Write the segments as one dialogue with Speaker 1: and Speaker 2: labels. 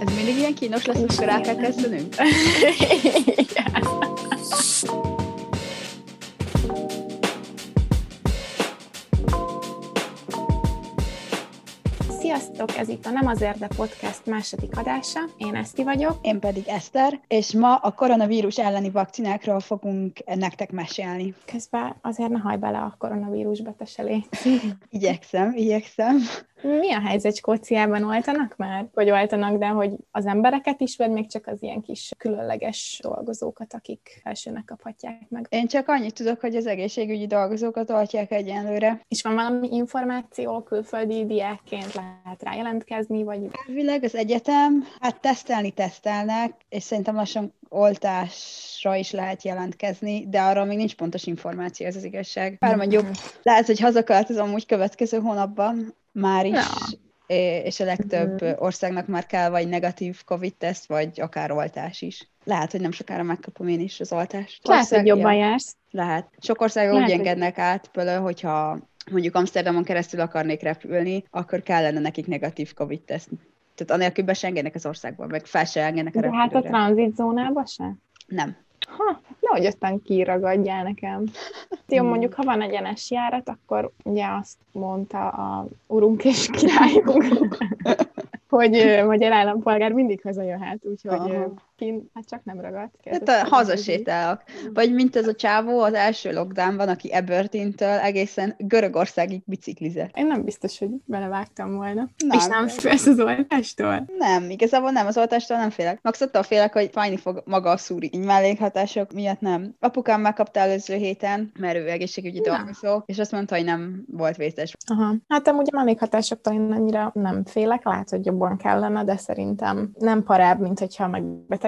Speaker 1: Ez mindig ilyen kínos lesz, amikor rá kell
Speaker 2: Sziasztok, ez itt a Nem azért, de podcast második adása. Én Eszti vagyok.
Speaker 1: Én pedig Eszter, és ma a koronavírus elleni vakcinákról fogunk nektek mesélni.
Speaker 2: Közben azért ne hajj bele a koronavírusba, te se
Speaker 1: Igyekszem, igyekszem.
Speaker 2: Mi a helyzet Skóciában? Oltanak már? Vagy oltanak, de hogy az embereket is, vagy még csak az ilyen kis különleges dolgozókat, akik elsőnek kaphatják meg?
Speaker 1: Én csak annyit tudok, hogy az egészségügyi dolgozókat oltják egyenlőre.
Speaker 2: És van valami információ külföldi diákként lehet rá jelentkezni, vagy...
Speaker 1: Elvileg az egyetem, hát tesztelni tesztelnek, és szerintem lassan oltásra is lehet jelentkezni, de arra még nincs pontos információ, ez az igazság. Bár mondjuk lehet, hogy hazaköltözöm úgy következő hónapban, már is, ja. és a legtöbb mm. országnak már kell vagy negatív COVID-teszt, vagy akár oltás is. Lehet, hogy nem sokára megkapom én is az oltást.
Speaker 2: Lehet, Ország, hogy jobban ja. jársz.
Speaker 1: Lehet. Sok országok úgy engednek át, például, hogyha mondjuk Amsterdamon keresztül akarnék repülni, akkor kellene nekik negatív COVID-teszt. Tehát anélkül be se engednek az országból, meg fel se engednek a repülőre.
Speaker 2: De hát a tranzitzónába se?
Speaker 1: Nem.
Speaker 2: Ha, nehogy aztán kiragadjál nekem. Jó, hmm. mondjuk, ha van egyenes járat, akkor ugye azt mondta a urunk és királyunk, hogy magyar állampolgár mindig hazajöhet, úgyhogy Aha. Kint, hát csak nem ragadt.
Speaker 1: Hát a hazasétálok. Vagy mint ez a csávó az első lockdownban, aki Ebertintől egészen Görögországig biciklizett.
Speaker 2: Én nem biztos, hogy belevágtam volna. Nem. És nem félsz az oltástól?
Speaker 1: Nem, igazából nem, az oltástól nem félek. Max attól félek, hogy fájni fog maga a szúri. Így mellékhatások miatt nem. Apukám megkapta előző héten, mert ő egészségügyi dolgozó, és azt mondta, hogy nem volt vészes.
Speaker 2: Aha. Hát amúgy a mellékhatásoktól én annyira nem félek, lehet, hogy jobban kellene, de szerintem nem parább, mint hogyha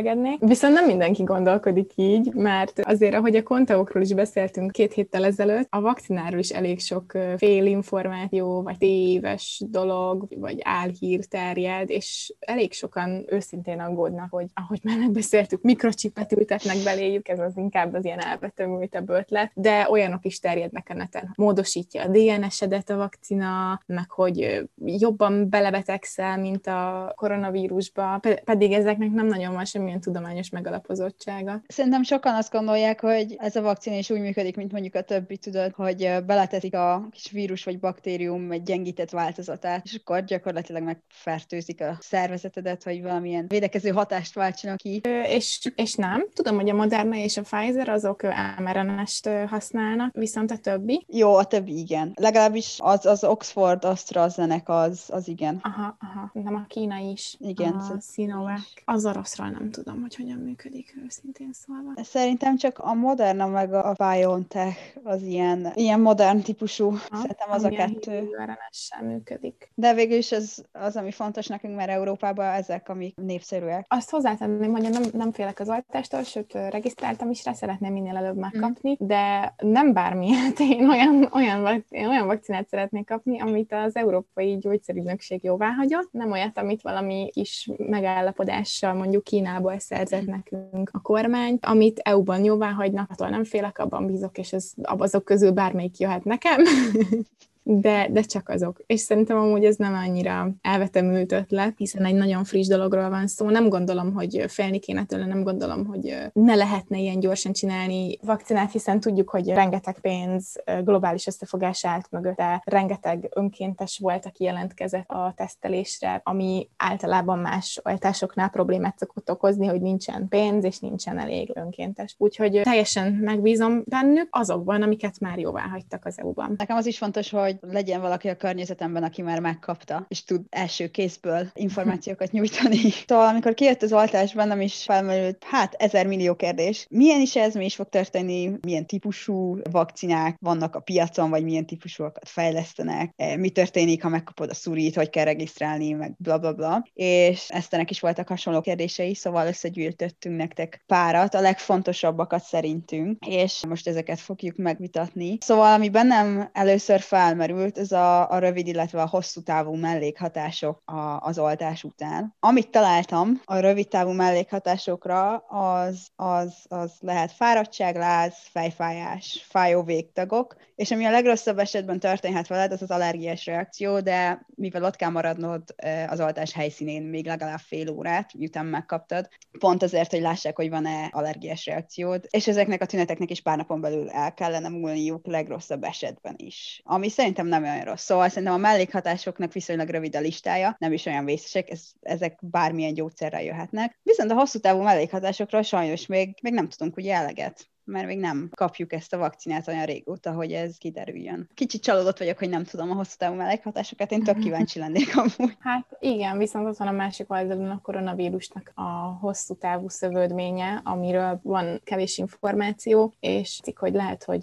Speaker 2: megbetegednék. Viszont nem mindenki gondolkodik így, mert azért, ahogy a konteókról is beszéltünk két héttel ezelőtt, a vakcináról is elég sok félinformáció, vagy téves dolog, vagy álhír terjed, és elég sokan őszintén aggódnak, hogy ahogy már megbeszéltük, mikrocsipet ültetnek beléjük, ez az inkább az ilyen elbetömültebb ötlet, de olyanok is terjednek a neten. Módosítja a DNS-edet a vakcina, meg hogy jobban belebetegszel, mint a koronavírusba, pedig ezeknek nem nagyon van semmilyen tudományos megalapozottsága.
Speaker 1: Szerintem sokan azt gondolják, hogy ez a vakcina is úgy működik, mint mondjuk a többi, tudod, hogy beletetik a kis vírus vagy baktérium egy gyengített változatát, és akkor gyakorlatilag megfertőzik a szervezetedet, hogy valamilyen védekező hatást váltsanak ki.
Speaker 2: Ö, és, és nem. Tudom, hogy a Moderna és a Pfizer azok mRNA-st használnak, viszont a többi?
Speaker 1: Jó, a többi igen. Legalábbis az, az Oxford AstraZeneca az, az igen.
Speaker 2: Aha, aha. Nem a Kína is.
Speaker 1: Igen.
Speaker 2: A Sinovac. Az oroszról nem tudom, hogy hogyan működik őszintén szólva.
Speaker 1: Szerintem csak a Moderna meg a BioNTech az ilyen, ilyen modern típusú. Ha? Szerintem az a kettő.
Speaker 2: sem működik.
Speaker 1: De végül is az, az, ami fontos nekünk, mert Európában ezek, amik népszerűek.
Speaker 2: Azt hozzátenném, hogy nem, nem félek az oltástól, sőt, regisztráltam is rá, szeretném minél előbb megkapni, mm. de nem bármilyet. Én olyan, olyan, én olyan vakcinát szeretnék kapni, amit az Európai Gyógyszerügynökség jóvá hagyott, nem olyat, amit valami kis megállapodással mondjuk Kínából szerzett nekünk a kormány, amit EU-ban jóvá hagynak, attól nem félek, abban bízok, és ez, azok közül bármelyik jöhet nekem. de, de csak azok. És szerintem amúgy ez nem annyira elvetemült ötlet, hiszen egy nagyon friss dologról van szó. Nem gondolom, hogy félni kéne tőle, nem gondolom, hogy ne lehetne ilyen gyorsan csinálni vakcinát, hiszen tudjuk, hogy rengeteg pénz, globális összefogás állt mögötte, rengeteg önkéntes volt, aki jelentkezett a tesztelésre, ami általában más oltásoknál problémát szokott okozni, hogy nincsen pénz, és nincsen elég önkéntes. Úgyhogy teljesen megbízom bennük azokban, amiket már jóvá hagytak az EU-ban.
Speaker 1: Nekem az is fontos, hogy legyen valaki a környezetemben, aki már megkapta, és tud első kézből információkat nyújtani. Szóval amikor kijött az oltás, bennem is felmerült, hát ezer millió kérdés. Milyen is ez, mi is fog történni, milyen típusú vakcinák vannak a piacon, vagy milyen típusúakat fejlesztenek, e, mi történik, ha megkapod a szurit, hogy kell regisztrálni, meg bla bla bla. És Esztenek is voltak hasonló kérdései, szóval összegyűjtöttünk nektek párat, a legfontosabbakat szerintünk, és most ezeket fogjuk megvitatni. Szóval, ami bennem először felmerült, felmerült, ez a, a rövid, illetve a hosszú távú mellékhatások a, az oltás után. Amit találtam a rövid távú mellékhatásokra, az, az, az lehet fáradtság, láz, fejfájás, fájó végtagok, és ami a legrosszabb esetben történhet veled, az az allergiás reakció, de mivel ott kell maradnod az oltás helyszínén még legalább fél órát, miután megkaptad, pont azért, hogy lássák, hogy van-e allergiás reakciód, és ezeknek a tüneteknek is pár napon belül el kellene múlniuk legrosszabb esetben is. Ami szerintem nem olyan rossz. Szóval szerintem a mellékhatásoknak viszonylag rövid a listája, nem is olyan vészesek, ez, ezek bármilyen gyógyszerrel jöhetnek. Viszont a hosszú távú mellékhatásokról sajnos még, még nem tudunk ugye eleget mert még nem kapjuk ezt a vakcinát olyan régóta, hogy ez kiderüljön. Kicsit csalódott vagyok, hogy nem tudom a hosszú távú mellékhatásokat, én tök kíváncsi lennék amúgy.
Speaker 2: Hát igen, viszont ott van a másik oldalon a koronavírusnak a hosszú távú szövődménye, amiről van kevés információ, és cikk, hogy lehet, hogy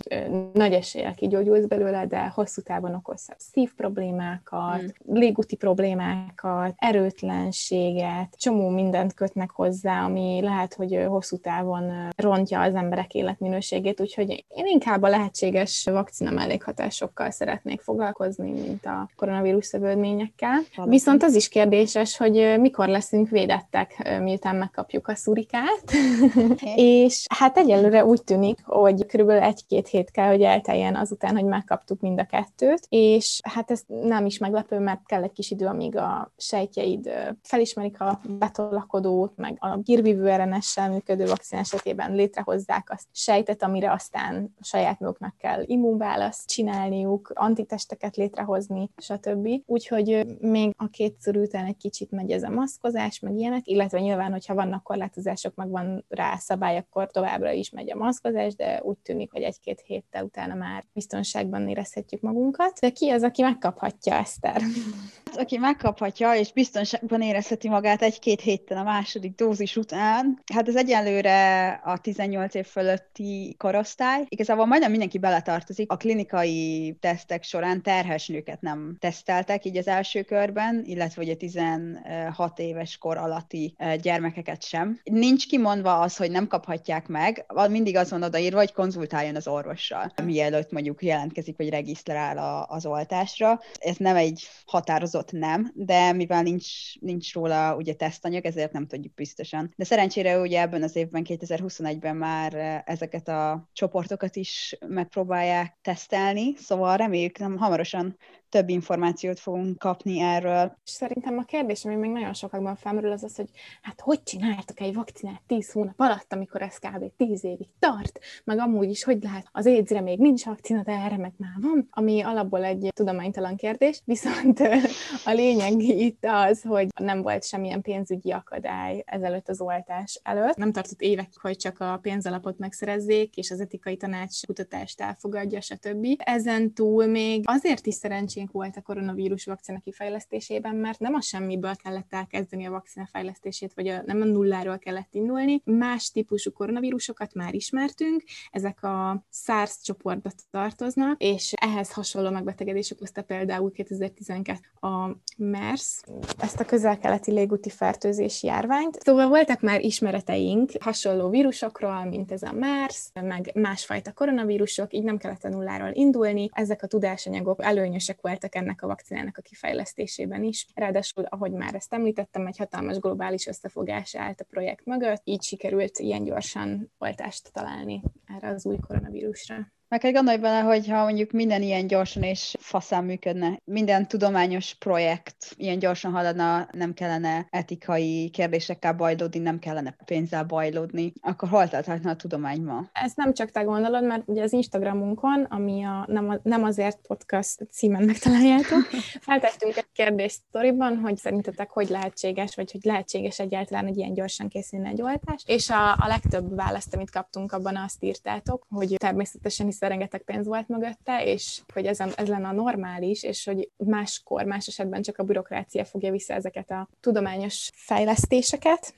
Speaker 2: nagy eséllyel kigyógyulsz belőle, de hosszú távon okoz szív problémákat, hmm. légúti problémákat, erőtlenséget, csomó mindent kötnek hozzá, ami lehet, hogy hosszú távon rontja az emberek élet életminőségét, úgyhogy én inkább a lehetséges vakcina mellékhatásokkal szeretnék foglalkozni, mint a koronavírus szövődményekkel. Viszont az is kérdéses, hogy mikor leszünk védettek, miután megkapjuk a szurikát. és hát egyelőre úgy tűnik, hogy körülbelül egy-két hét kell, hogy elteljen azután, hogy megkaptuk mind a kettőt, és hát ez nem is meglepő, mert kell egy kis idő, amíg a sejtjeid felismerik a betolakodót, meg a gírvívő RNS-sel működő vakcina esetében létrehozzák azt sejtet, amire aztán saját maguknak kell immunválaszt csinálniuk, antitesteket létrehozni, stb. Úgyhogy még a kétszer után egy kicsit megy ez a maszkozás, meg ilyenek, illetve nyilván, hogyha vannak korlátozások, meg van rá szabály, akkor továbbra is megy a maszkozás, de úgy tűnik, hogy egy-két héttel utána már biztonságban érezhetjük magunkat. De ki az, aki megkaphatja, Eszter?
Speaker 1: Hát, aki megkaphatja, és biztonságban érezheti magát egy-két héttel a második dózis után, hát ez egyelőre a 18 év fölött fölötti korosztály. Igazából majdnem mindenki beletartozik. A klinikai tesztek során terhes nőket nem teszteltek így az első körben, illetve ugye 16 éves kor alatti gyermekeket sem. Nincs kimondva az, hogy nem kaphatják meg, mindig az van odaírva, hogy konzultáljon az orvossal, mielőtt mondjuk jelentkezik, vagy regisztrál az oltásra. Ez nem egy határozott nem, de mivel nincs, nincs róla ugye tesztanyag, ezért nem tudjuk biztosan. De szerencsére ugye ebben az évben, 2021-ben már ezeket a csoportokat is megpróbálják tesztelni, szóval reméljük, nem hamarosan több információt fogunk kapni erről.
Speaker 2: És szerintem a kérdés, ami még nagyon sokakban felmerül, az az, hogy hát hogy csináltak egy vakcinát 10 hónap alatt, amikor ez kb. 10 évig tart, meg amúgy is, hogy lehet az aids még nincs vakcina, de erre meg már van, ami alapból egy tudománytalan kérdés, viszont a lényeg itt az, hogy nem volt semmilyen pénzügyi akadály ezelőtt az oltás előtt. Nem tartott évek, hogy csak a pénzalapot megszerezzék, és az etikai tanács kutatást elfogadja, stb. Ezen túl még azért is szerencsén szerencsénk volt a koronavírus vakcina kifejlesztésében, mert nem a semmiből kellett elkezdeni a vakcina fejlesztését, vagy a, nem a nulláról kellett indulni. Más típusú koronavírusokat már ismertünk, ezek a SARS csoportba tartoznak, és ehhez hasonló megbetegedés okozta például 2012 a MERS, ezt a közel-keleti légúti fertőzési járványt. Szóval voltak már ismereteink hasonló vírusokról, mint ez a MERS, meg másfajta koronavírusok, így nem kellett a nulláról indulni. Ezek a tudásanyagok előnyösek voltak ennek a vakcinának a kifejlesztésében is. Ráadásul, ahogy már ezt említettem, egy hatalmas globális összefogás állt a projekt mögött, így sikerült ilyen gyorsan oltást találni erre az új koronavírusra.
Speaker 1: Meg kell gondolj bele, hogy ha mondjuk minden ilyen gyorsan és faszán működne, minden tudományos projekt ilyen gyorsan haladna, nem kellene etikai kérdésekkel bajlódni, nem kellene pénzzel bajlódni, akkor hol tarthatna a tudomány ma?
Speaker 2: Ezt nem csak te gondolod, mert ugye az Instagramunkon, ami a nem, a, nem azért podcast címen megtaláljátok, feltettünk egy kérdést sztoriban, hogy szerintetek hogy lehetséges, vagy hogy lehetséges egyáltalán, hogy ilyen gyorsan készülne egy oltás, és a, a legtöbb választ, amit kaptunk, abban azt írtátok, hogy természetesen hiszen rengeteg pénz volt mögötte, és hogy ez, ez lenne a normális, és hogy máskor, más esetben csak a bürokrácia fogja vissza ezeket a tudományos fejlesztéseket.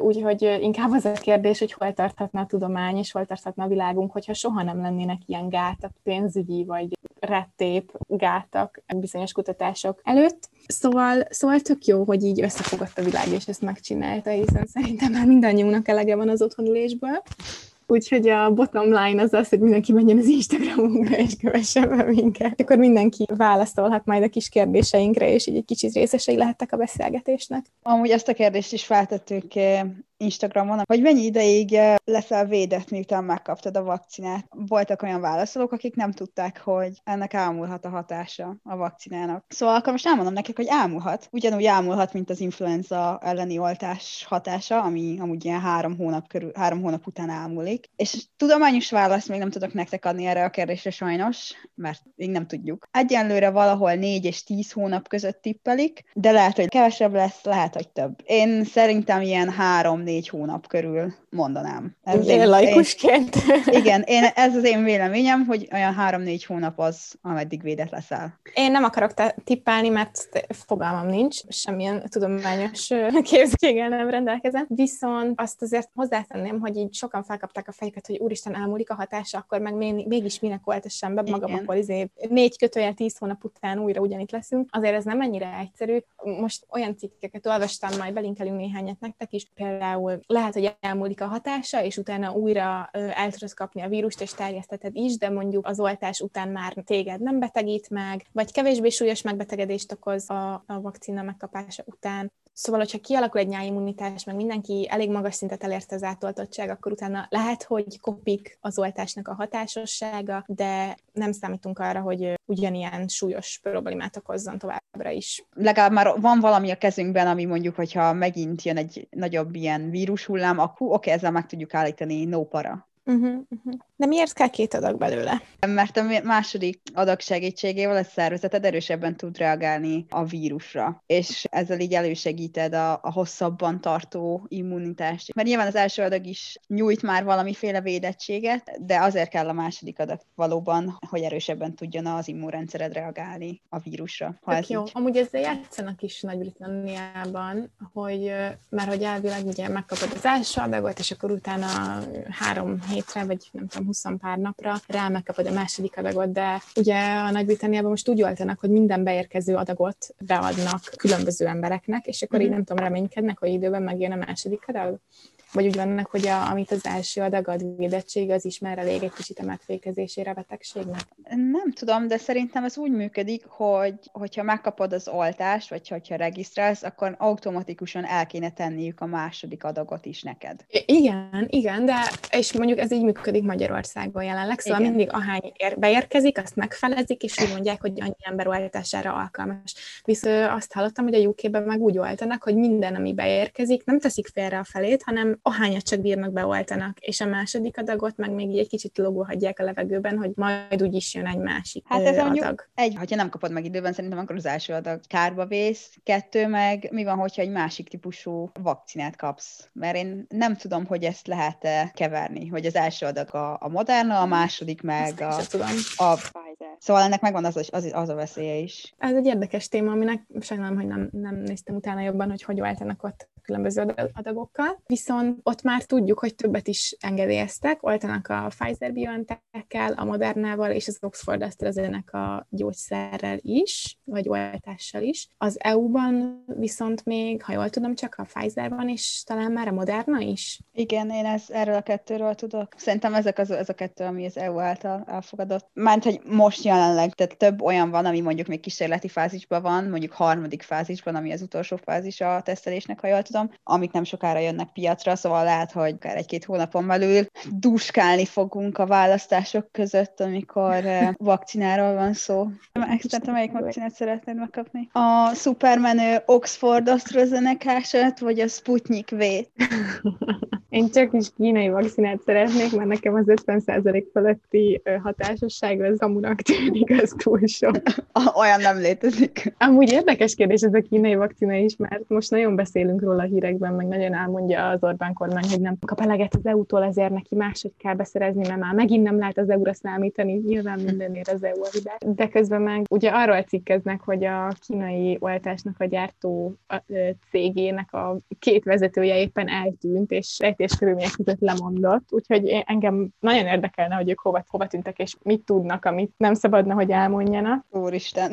Speaker 2: Úgyhogy inkább az a kérdés, hogy hol tarthatna a tudomány, és hol tarthatna a világunk, hogyha soha nem lennének ilyen gátak, pénzügyi vagy rettép gátak bizonyos kutatások előtt. Szóval, szóval tök jó, hogy így összefogott a világ, és ezt megcsinálta, hiszen szerintem már mindannyiunknak elege van az otthonülésből. Úgyhogy a bottom line az az, hogy mindenki menjen az Instagramunkra, és kövessen be minket. Akkor mindenki válaszolhat majd a kis kérdéseinkre, és így egy kicsit részesei lehettek a beszélgetésnek.
Speaker 1: Amúgy ezt a kérdést is feltettük Instagramon, hogy mennyi ideig eh, leszel védett, miután megkaptad a vakcinát. Voltak olyan válaszolók, akik nem tudták, hogy ennek elmúlhat a hatása a vakcinának. Szóval akkor most elmondom nekik, hogy elmúlhat. Ugyanúgy elmúlhat, mint az influenza elleni oltás hatása, ami amúgy ilyen három hónap, körül, három hónap után elmúlik. És tudományos választ még nem tudok nektek adni erre a kérdésre sajnos, mert még nem tudjuk. Egyenlőre valahol négy és tíz hónap között tippelik, de lehet, hogy kevesebb lesz, lehet, hogy több. Én szerintem ilyen három-négy hónap körül mondanám.
Speaker 2: Ez én, laikusként.
Speaker 1: Én, igen, én, ez az én véleményem, hogy olyan három-négy hónap az, ameddig védett leszel.
Speaker 2: Én nem akarok tippelni, mert fogalmam nincs, semmilyen tudományos képzéggel nem rendelkezem, viszont azt azért hozzátenném, hogy így sokan felkapták a fejüket, hogy úristen elmúlik a hatása, akkor meg mégis minek oltassam be magam, Igen. akkor izé négy kötőjel tíz hónap után újra ugyanitt leszünk. Azért ez nem ennyire egyszerű. Most olyan cikkeket olvastam, majd belinkelünk néhányat nektek is, például lehet, hogy elmúlik a hatása, és utána újra el tudod kapni a vírust, és terjeszteted is, de mondjuk az oltás után már téged nem betegít meg, vagy kevésbé súlyos megbetegedést okoz a, a vakcina megkapása után. Szóval, hogyha kialakul egy nyáimmunitás, meg mindenki elég magas szintet elérte az átoltottság, akkor utána lehet, hogy kopik az oltásnak a hatásossága, de nem számítunk arra, hogy ugyanilyen súlyos problémát okozzon továbbra is.
Speaker 1: Legalább már van valami a kezünkben, ami mondjuk, hogyha megint jön egy nagyobb ilyen vírushullám, akkor oké, ezzel meg tudjuk állítani no para.
Speaker 2: Uh-huh, uh-huh. De miért kell két adag belőle?
Speaker 1: Mert a második adag segítségével a szervezeted erősebben tud reagálni a vírusra, és ezzel így elősegíted a, a hosszabban tartó immunitást. Mert nyilván az első adag is nyújt már valamiféle védettséget, de azért kell a második adag valóban, hogy erősebben tudjon az immunrendszered reagálni a vírusra.
Speaker 2: Ha ez jó. Így... Amúgy ezzel játszanak is Nagy-Britanniában, hogy mert hogy elvileg ugye megkapod az első adagot, és akkor utána három hétre, vagy nem tudom, 20 pár napra rá megkapod a második adagot, de ugye a Nagy-Britanniában most úgy oltanak, hogy minden beérkező adagot beadnak különböző embereknek, és akkor mm. így nem tudom, reménykednek, hogy időben megjön a második adag. Vagy úgy vannak, hogy a, amit az első adag ad védettség, az is már elég egy kicsit a megfékezésére a betegségnek?
Speaker 1: Nem tudom, de szerintem ez úgy működik, hogy hogyha megkapod az oltást, vagy hogyha regisztrálsz, akkor automatikusan el kéne tenniük a második adagot is neked.
Speaker 2: Igen, igen, de és mondjuk ez így működik Magyarországon jelenleg, szóval igen. mindig ahány ér, beérkezik, azt megfelezik, és úgy mondják, hogy annyi ember oltására alkalmas. Viszont azt hallottam, hogy a UK-ben meg úgy oltanak, hogy minden, ami beérkezik, nem teszik félre a felét, hanem ahányat csak bírnak beoltanak, és a második adagot meg még így egy kicsit logó hagyják a levegőben, hogy majd úgy is jön egy másik
Speaker 1: Hát ez adag. Egy, hogyha nem kapod meg időben, szerintem akkor az első adag kárba vész, kettő meg mi van, hogyha egy másik típusú vakcinát kapsz? Mert én nem tudom, hogy ezt lehet keverni, hogy az első adag a, a Moderna, a második meg a, a Pfizer. Szóval ennek megvan az, az, az a veszélye is.
Speaker 2: Ez egy érdekes téma, aminek sajnálom, hogy nem, nem néztem utána jobban, hogy hogy váltanak ott különböző adagokkal. Viszont ott már tudjuk, hogy többet is engedélyeztek, oltanak a Pfizer BioNTech-kel, a Modernával és az Oxford AstraZeneca gyógyszerrel is, vagy oltással is. Az EU-ban viszont még, ha jól tudom, csak a Pfizer van, és talán már a Moderna is.
Speaker 1: Igen, én ez, erről a kettőről tudok. Szerintem ezek az, ez a kettő, ami az EU által elfogadott. Mert hogy most jelenleg, tehát több olyan van, ami mondjuk még kísérleti fázisban van, mondjuk harmadik fázisban, ami az utolsó fázis a tesztelésnek, ha jól tudom, tudom, amik nem sokára jönnek piacra, szóval lehet, hogy akár egy-két hónapon belül duskálni fogunk a választások között, amikor eh, vakcináról van szó. Externe melyik vakcinát szeretnéd megkapni? A szupermenő Oxford astrazeneca vagy a Sputnik V?
Speaker 2: Én csak is kínai vakcinát szeretnék, mert nekem az 50% feletti hatásosság az amunak tűnik, az túl sok.
Speaker 1: Olyan nem létezik.
Speaker 2: Amúgy érdekes kérdés ez a kínai vakcina is, mert most nagyon beszélünk róla hírekben, meg nagyon elmondja az Orbán kormány, hogy nem kap eleget az EU-tól, ezért neki máshogy kell beszerezni, mert már megint nem lehet az EU-ra számítani, nyilván mindenért az EU a hibás. De közben meg ugye arról cikkeznek, hogy a kínai oltásnak a gyártó cégének a két vezetője éppen eltűnt, és békés körülmények között lemondott, úgyhogy engem nagyon érdekelne, hogy ők hova, hova tűntek, és mit tudnak, amit nem szabadna, hogy elmondjanak.
Speaker 1: Úristen.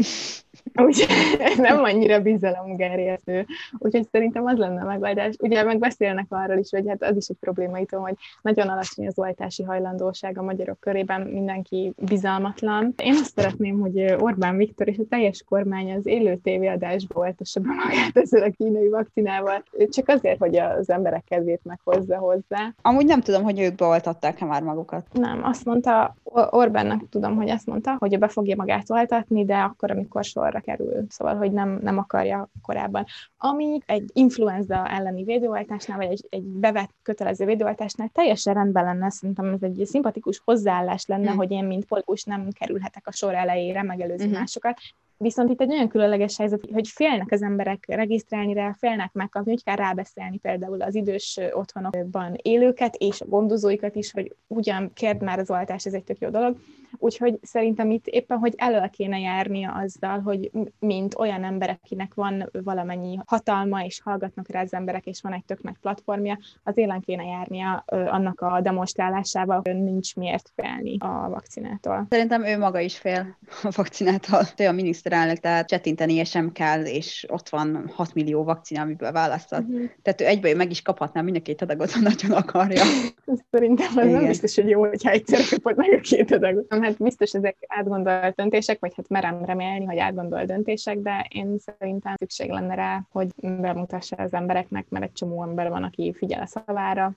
Speaker 2: Úgyhogy nem annyira bizalomgerjesztő. Úgyhogy szerintem az lenne a megoldás. Ugye meg beszélnek arról is, hogy hát az is egy probléma itt, hogy nagyon alacsony az oltási hajlandóság a magyarok körében, mindenki bizalmatlan. Én azt szeretném, hogy Orbán Viktor és a teljes kormány az élő tévéadásba oltassa be magát ezzel a kínai vakcinával, csak azért, hogy az emberek kedvét meghozza hozzá.
Speaker 1: Amúgy nem tudom, hogy ők beoltatták-e már magukat.
Speaker 2: Nem, azt mondta, Orbánnak tudom, hogy azt mondta, hogy be fogja magát oltatni, de akkor, amikor sorra kerül. Szóval, hogy nem, nem akarja korábban. Ami egy influenza elleni védőoltásnál, vagy egy, egy bevett kötelező védőoltásnál teljesen rendben lenne, szerintem ez egy szimpatikus hozzáállás lenne, mm. hogy én, mint politikus nem kerülhetek a sor elejére megelőzni mm-hmm. másokat, Viszont itt egy olyan különleges helyzet, hogy félnek az emberek regisztrálni rá, félnek megkapni, hogy kell rábeszélni például az idős otthonokban élőket és a gondozóikat is, hogy ugyan kérd már az oltás, ez egy tök jó dolog. Úgyhogy szerintem itt éppen, hogy elő kéne járnia azzal, hogy mint olyan ember, akinek van valamennyi hatalma, és hallgatnak rá az emberek, és van egy tök nagy platformja, az élen kéne járnia annak a demonstrálásával, hogy nincs miért félni a vakcinától.
Speaker 1: Szerintem ő maga is fél a vakcinától. Ő a miniszterelnök, tehát csetintenie sem kell, és ott van 6 millió vakcina, amiből választott. Uh-huh. Tehát ő egyből meg is kaphatná mind a két adagot, ha nagyon akarja.
Speaker 2: Szerintem az Igen. nem biztos, hogy jó, hogyha egyszer kapod meg a két adagot hát biztos ezek átgondolt döntések, vagy hát merem remélni, hogy átgondolt döntések, de én szerintem szükség lenne rá, hogy bemutassa az embereknek, mert egy csomó ember van, aki figyel a szavára.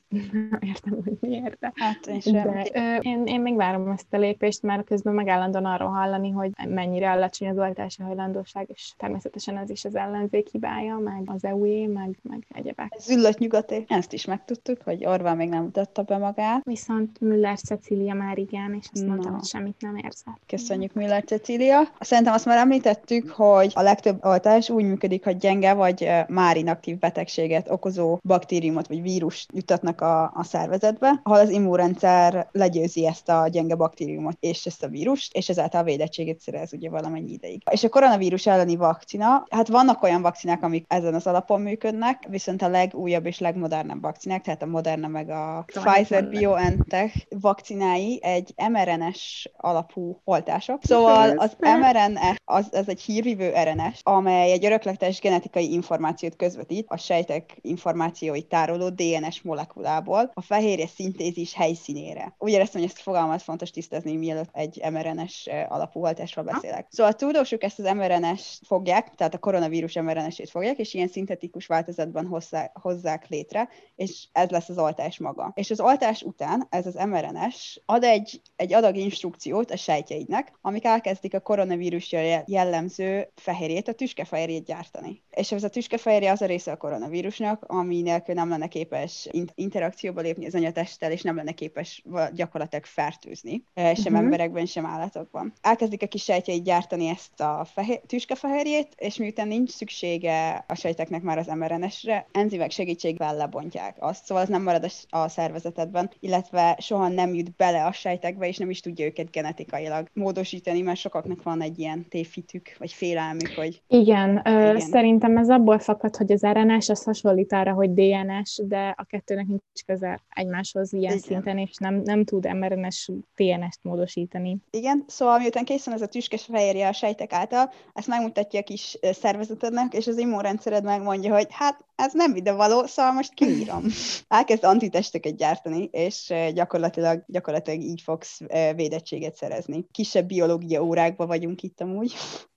Speaker 2: Értem, hogy miért, de,
Speaker 1: hát, én,
Speaker 2: de ö, én, én még várom ezt a lépést, mert közben megállandóan arról hallani, hogy mennyire alacsony az oltási hajlandóság, és természetesen ez is az ellenzék hibája, meg az EU-é, meg, meg egyebek.
Speaker 1: Ez ülött nyugaté. Ezt is megtudtuk, hogy Orbán még nem mutatta be magát.
Speaker 2: Viszont Müller Cecília már igen, és azt no. mondta, hogy semmit nem érzett.
Speaker 1: Köszönjük, Müller Cecília. Szerintem azt már említettük, hogy a legtöbb oltás úgy működik, hogy gyenge vagy már inaktív betegséget okozó baktériumot vagy vírust jutatnak a, a szervezetbe, ahol az immunrendszer legyőzi ezt a gyenge baktériumot és ezt a vírust, és ezáltal a védettséget szerez ugye valamennyi ideig. És a koronavírus elleni vakcina, hát vannak olyan vakcinák, amik ezen az alapon működnek, viszont a legújabb és legmodernebb vakcinák, tehát a Moderna meg a Pfizer BioNTech vakcinái egy mRNS alapú oltások. Szóval az mRNS az, az egy hírvívő RNS, amely egy örökletes genetikai információt közvetít a sejtek információit tároló DNS molekulából a fehérje szintézis helyszínére. Úgy éreztem, hogy ezt fogalmat fontos tisztázni, mielőtt egy mRNS alapú oltásról beszélek. Szóval a tudósok ezt az mRNS fogják, tehát a koronavírus mRNS-ét fogják, és ilyen szintetikus változatban hozzá, hozzák létre, és ez lesz az oltás maga. És az oltás után ez az mRNS ad egy, egy adag instrukciót a sejtjeidnek, amik elkezdik a koronavírusra jellemző fehérjét, a tüskefehérjét gyártani. És ez a tüskefehérje az a része a koronavírusnak, ami nélkül nem lenne képes interakcióba lépni az anyatesttel, és nem lenne képes gyakorlatilag fertőzni, sem uh-huh. emberekben, sem állatokban. Elkezdik a kis sejtjeid gyártani ezt a fehér, tüskefehérjét, és miután nincs szüksége a sejteknek már az mRNS-re, enzimek segítségével lebontják azt, szóval az nem marad a szervezetedben, illetve soha nem jut bele a sejtekbe, és nem is tudja őket genetikailag módosítani, mert sokaknak van egy ilyen tévhitük, vagy félelmük, hogy...
Speaker 2: Igen, igen. szerintem ez abból fakad, hogy az RNS az hasonlít arra, hogy DNS, de a kettőnek nincs köze egymáshoz ilyen igen. szinten, és nem, nem tud mRNS DNS-t módosítani.
Speaker 1: Igen, szóval miután készen ez a tüskes fehérje a sejtek által, ezt megmutatja a kis szervezetednek, és az immunrendszered megmondja, hogy hát ez nem videóvaló, szóval most kiírom. Elkezd antitesteket gyártani, és gyakorlatilag, gyakorlatilag így fogsz védettséget szerezni. Kisebb biológia órákban vagyunk itt amúgy.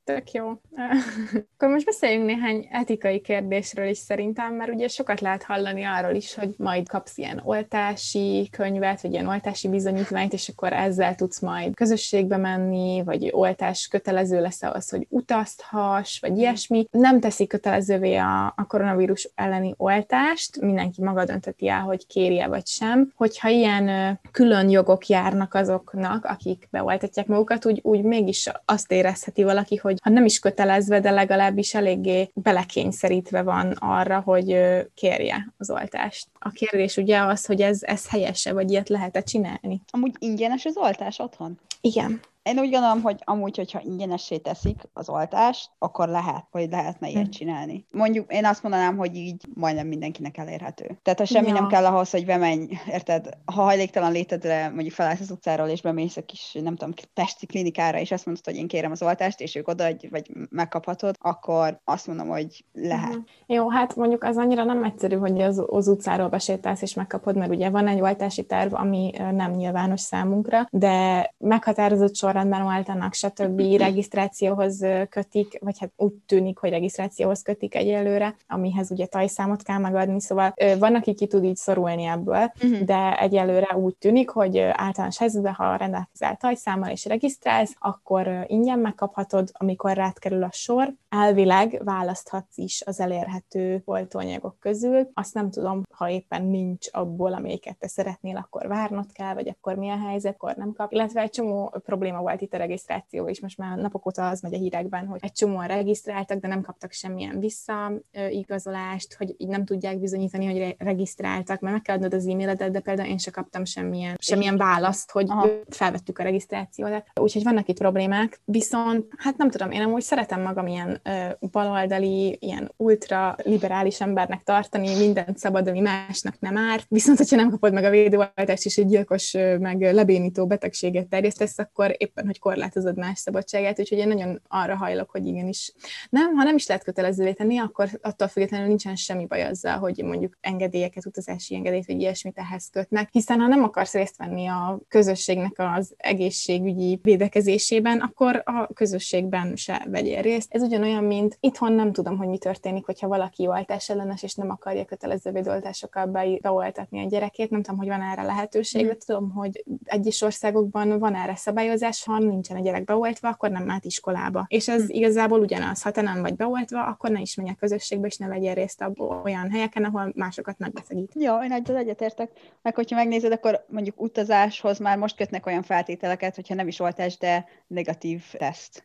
Speaker 2: Tök jó. Akkor most beszéljünk néhány etikai kérdésről is szerintem, mert ugye sokat lehet hallani arról is, hogy majd kapsz ilyen oltási könyvet, vagy ilyen oltási bizonyítványt, és akkor ezzel tudsz majd közösségbe menni, vagy oltás kötelező lesz ahhoz, hogy utazhass, vagy ilyesmi. Nem teszi kötelezővé a, a koronavírus elleni oltást, mindenki maga dönteti el, hogy kérje vagy sem. Hogyha ilyen külön jogok járnak azoknak, akik beoltatják magukat, úgy, úgy mégis azt érezheti valaki, hogy ha nem is kötelezve, de legalábbis eléggé belekényszerítve van arra, hogy kérje az oltást. A kérdés ugye az, hogy ez, ez helyese, vagy ilyet lehet-e csinálni.
Speaker 1: Amúgy ingyenes az oltás otthon?
Speaker 2: Igen.
Speaker 1: Én úgy gondolom, hogy amúgy, hogyha ingyenessé teszik az oltást, akkor lehet, hogy lehetne ilyet hm. csinálni. Mondjuk én azt mondanám, hogy így majdnem mindenkinek elérhető. Tehát ha semmi ja. nem kell ahhoz, hogy bemenj, érted, ha hajléktalan létedre mondjuk felállsz az utcáról, és bemész a kis, nem tudom, testi klinikára, és azt mondod, hogy én kérem az oltást, és ők oda, vagy megkaphatod, akkor azt mondom, hogy lehet. Uh-huh.
Speaker 2: Jó, hát mondjuk az annyira nem egyszerű, hogy az, az utcáról besétálsz és megkapod, mert ugye van egy oltási terv, ami nem nyilvános számunkra, de meghatározott sorrendben oltanak, stb. regisztrációhoz kötik, vagy hát úgy tűnik, hogy regisztrációhoz kötik egyelőre, amihez ugye tajszámot kell megadni, szóval van, aki ki tud így szorulni ebből, uh-huh. de egyelőre úgy tűnik, hogy általános helyzetben, ha rendelkezel tajszámmal és regisztrálsz, akkor ingyen megkaphatod, amikor rád kerül a sor. Elvileg választhatsz is az elérhető oltóanyagok közül. Azt nem tudom, ha éppen nincs abból, amelyiket te szeretnél, akkor várnod kell, vagy akkor mi a helyzet, akkor nem kap. Illetve egy csomó probléma volt itt a regisztráció is. Most már napok óta az megy a hírekben, hogy egy csomóan regisztráltak, de nem kaptak semmilyen visszaigazolást, hogy így nem tudják bizonyítani, hogy regisztráltak, mert meg kell adnod az e-mailedet, de például én sem kaptam semmilyen, semmilyen választ, hogy Aha. felvettük a regisztrációt. Úgyhogy vannak itt problémák, viszont hát nem tudom, én amúgy szeretem magam ilyen ö, baloldali, ilyen ultra liberális embernek tartani, mindent szabad, ami másnak nem árt, viszont hogyha nem kapod meg a védőoltást, és egy gyilkos, meg lebénító betegséget terjesztesz, akkor éppen, hogy korlátozod más szabadságát, úgyhogy én nagyon arra hajlok, hogy igenis. Nem, ha nem is lehet kötelezővé tenni, akkor attól függetlenül nincsen semmi baj azzal, hogy mondjuk engedélyeket, utazási engedélyt, vagy ilyesmit ehhez kötnek, hiszen ha nem akarsz részt venni a közösségnek az egészségügyi védekezésében, akkor a közösségben se vegyél részt. Ez ugyanolyan, mint itthon nem tudom, hogy mi történik, hogyha valaki oltás ellenes, és nem akarja kötelező védoltásokkal beoltatni a gyerekét. Nem tudom, hogy van erre lehetőség, de tudom, hogy egyes országokban van erre szabályozás, ha nincsen a gyerek beoltva, akkor nem mehet iskolába. És ez hm. igazából ugyanaz, ha te nem vagy beoltva, akkor ne is menj a közösségbe, és ne vegyél részt abból olyan helyeken, ahol másokat megbeszegít.
Speaker 1: Jó, én egyet egyetértek. Meg hogyha megnézed, akkor mondjuk utazáshoz már most kötnek olyan feltételeket, hogyha nem is oltás, de negatív teszt.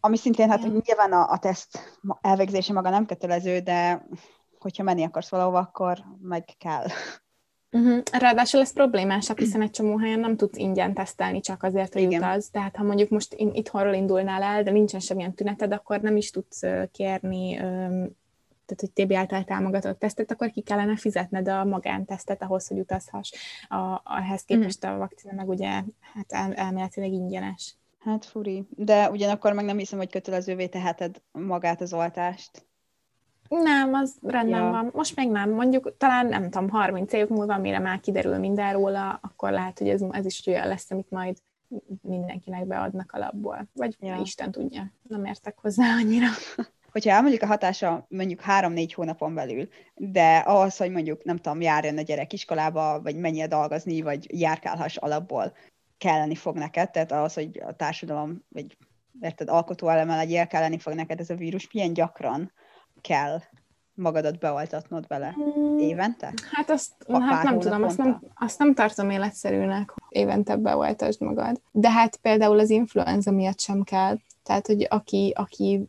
Speaker 1: Ami szintén, hát mm. nyilván a, a teszt elvégzése maga nem kötelező, de hogyha menni akarsz valahova, akkor meg kell.
Speaker 2: Uh-huh. Ráadásul ez problémásabb, hiszen egy csomó helyen nem tudsz ingyen tesztelni csak azért, hogy Igen. utaz. Tehát ha mondjuk most in, itthonról indulnál el, de nincsen semmilyen tüneted, akkor nem is tudsz kérni tehát hogy TB által támogatott tesztet, akkor ki kellene fizetned a magántesztet ahhoz, hogy utazhass. A, ehhez képest a vakcina meg ugye hát el, elméletileg ingyenes.
Speaker 1: Hát furi. De ugyanakkor meg nem hiszem, hogy kötelezővé teheted magát az oltást.
Speaker 2: Nem, az rendben ja. van. Most még nem. Mondjuk talán, nem tudom, 30 év múlva, mire már kiderül minden róla, akkor lehet, hogy ez, ez is olyan lesz, amit majd mindenkinek beadnak alapból. Vagy ja. Isten tudja. Nem értek hozzá annyira.
Speaker 1: hogyha elmondjuk a hatása mondjuk három-négy hónapon belül, de ahhoz, hogy mondjuk, nem tudom, járjon a gyerek iskolába, vagy menjen dolgozni, vagy járkálhass alapból, kelleni fog neked, tehát ahhoz, hogy a társadalom, vagy érted, alkotó eleme legyél, kelleni fog neked ez a vírus, milyen gyakran kell magadat beoltatnod vele hmm. évente?
Speaker 2: Hát azt hát nem tudom, azt nem, azt nem tartom életszerűnek, hogy évente beoltasd magad. De hát például az influenza miatt sem kell. Tehát, hogy aki, aki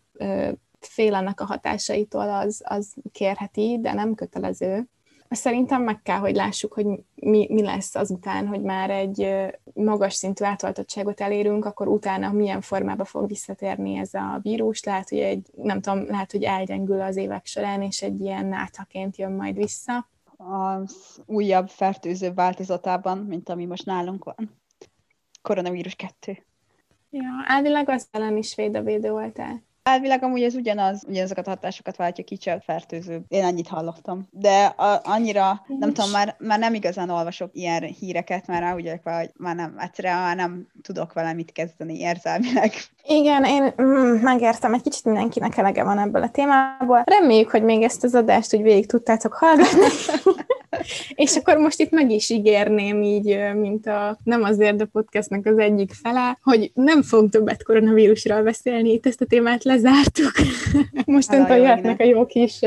Speaker 2: fél ennek a hatásaitól, az, az kérheti, de nem kötelező. Szerintem meg kell, hogy lássuk, hogy mi, mi lesz azután, hogy már egy magas szintű átoltottságot elérünk, akkor utána milyen formába fog visszatérni ez a vírus. Lehet, hogy egy, nem tudom, lehet, hogy elgyengül az évek során, és egy ilyen náthaként jön majd vissza.
Speaker 1: Az újabb fertőző változatában, mint ami most nálunk van. Koronavírus 2.
Speaker 2: Ja, elvileg az ellen is véd a védőoltás.
Speaker 1: Elvileg amúgy ez ugyanaz, ugyanazokat a hatásokat váltja ki, csak fertőző. Én annyit hallottam. De a, annyira, Nincs. nem tudom, már, már nem igazán olvasok ilyen híreket, már rá úgy hogy már nem, egyszerűen már nem tudok vele mit kezdeni érzelmileg.
Speaker 2: Igen, én mm, megértem, egy kicsit mindenkinek elege van ebből a témából. Reméljük, hogy még ezt az adást úgy végig tudtátok hallgatni. És akkor most itt meg is ígérném így, mint a Nem azért a podcastnak az egyik fele, hogy nem fogunk többet koronavírusról beszélni, itt ezt a témát lezártuk. Mostantól jöhetnek a jó kis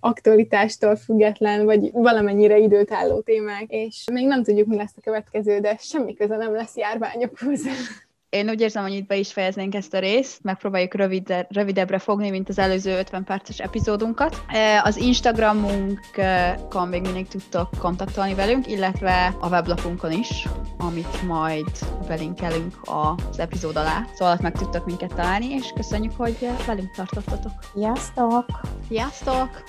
Speaker 2: aktualitástól független, vagy valamennyire időt álló témák, és még nem tudjuk, mi lesz a következő, de semmi köze nem lesz járványokhoz.
Speaker 1: Én úgy érzem, hogy itt be is fejeznénk ezt a részt, megpróbáljuk rövide, rövidebbre fogni, mint az előző 50 perces epizódunkat. Az Instagramunkon még mindig tudtok kontaktolni velünk, illetve a weblapunkon is, amit majd belinkelünk az epizód alá. Szóval meg tudtok minket találni, és köszönjük, hogy velünk tartottatok.
Speaker 2: Sziasztok!
Speaker 1: Sziasztok!